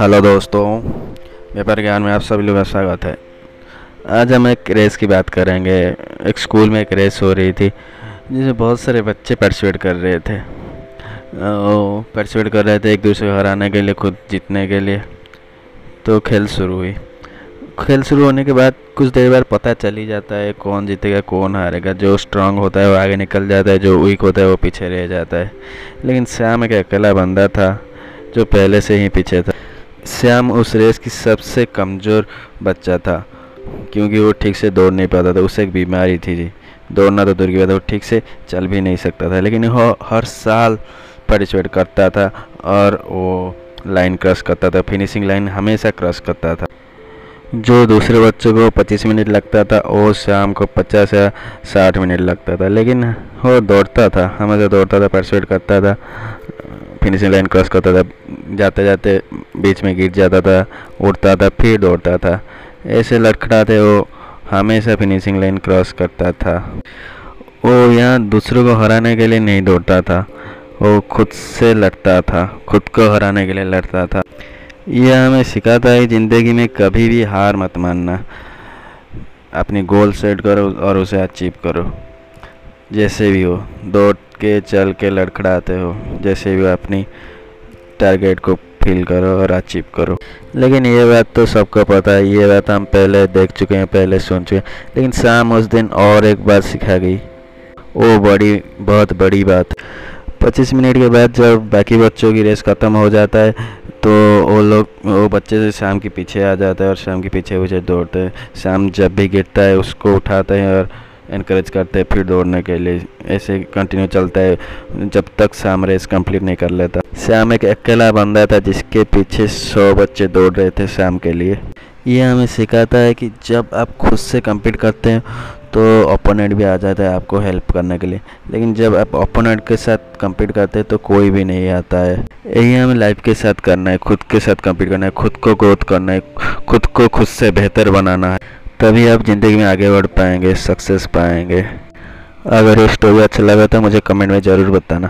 Hello दोस्तों व्यापार ज्ञान में आप सभी लोगों का स्वागत है। आज हम एक रेस की बात करेंगे। एक स्कूल में एक रेस हो रही थी, जिसमें बहुत सारे बच्चे पार्टिसिपेट कर रहे थे। पार्टिसिपेट कर रहे थे एक दूसरे को हराने के लिए, खुद जीतने के लिए। तो खेल शुरू हुई। खेल शुरू होने के बाद कुछ देर बाद पता चल ही जाता है कौन जीतेगा, कौन हारेगा। जो स्ट्रांग होता है, वो आगे निकल जाता है, जो वीक होता है, वो पीछे रह जाता है। लेकिन श्याम एक अकेला बंदा था, जो पहले से ही पीछे था। श्याम उस रेस की सबसे कमज़ोर बच्चा था, क्योंकि वो ठीक से दौड़ नहीं पाता था। उसे एक बीमारी थी जी। दौड़ना तो दूर की बात वो ठीक से चल भी नहीं सकता था। लेकिन वो हर साल पार्टिसिपेट करता था और वो लाइन क्रॉस करता था। फिनिशिंग लाइन हमेशा क्रॉस करता था। जो दूसरे बच्चों को 25 मिनट लगता था, वो शाम को 50 या 60 मिनट लगता था। लेकिन वो दौड़ता था, हमेशा दौड़ता था पार्टिसिपेट करता था फिनिशिंग लाइन क्रॉस करता था, जाते जाते बीच में गिर जाता था उठता था, फिर दौड़ता था। ऐसे लड़खड़ाते वो हमेशा फिनिशिंग लाइन क्रॉस करता था। वो यहाँ दूसरों को हराने के लिए नहीं दौड़ता था, वो खुद से लड़ता था, खुद को हराने के लिए लड़ता था। यह हमें सिखाता है ज़िंदगी में कभी भी हार मत मानना। अपनी गोल सेट करो और उसे अचीव करो। जैसे भी हो, दौड़ के, चल के, लड़खड़ाते हो, जैसे भी हो, अपनी टारगेट को फील करो और अचीव करो। लेकिन ये बात तो सबको पता है, ये बात हम पहले देख चुके हैं, पहले सुन चुके हैं। लेकिन शाम उस दिन और एक बात सिखा गई। वो बड़ी, बहुत बड़ी बात। पच्चीस मिनट के बाद जब बाकी बच्चों की रेस ख़त्म हो जाता है तो वो लोग, वो बच्चे से शाम के पीछे आ जाते हैं और शाम के पीछे पीछे दौड़ते हैं। शाम जब भी गिरता है, उसको उठाते हैं और इनक्रेज करते हैं फिर दौड़ने के लिए। ऐसे कंटिन्यू चलता है। जब तक शाम रेस कंप्लीट नहीं कर लेता। शाम एक अकेला बंदा था जिसके पीछे सौ बच्चे दौड़ रहे थे शाम के लिए। ये हमें सिखाता है कि जब आप खुद से कम्पीट करते हैं तो ओपोनेंट भी आ जाता है आपको हेल्प करने के लिए। लेकिन जब आप ओपोनेंट के साथ कम्पीट करते हैं तो कोई भी नहीं आता है। यही हमें लाइफ के साथ करना है, खुद के साथ कम्पीट करना है, खुद को ग्रोथ करना है, खुद को खुद से बेहतर बनाना है। तभी आप ज़िंदगी में आगे बढ़ पाएँगे सक्सेस पाएँगे। अगर ये स्टोरी अच्छा लगा तो मुझे कमेंट में ज़रूर बताना।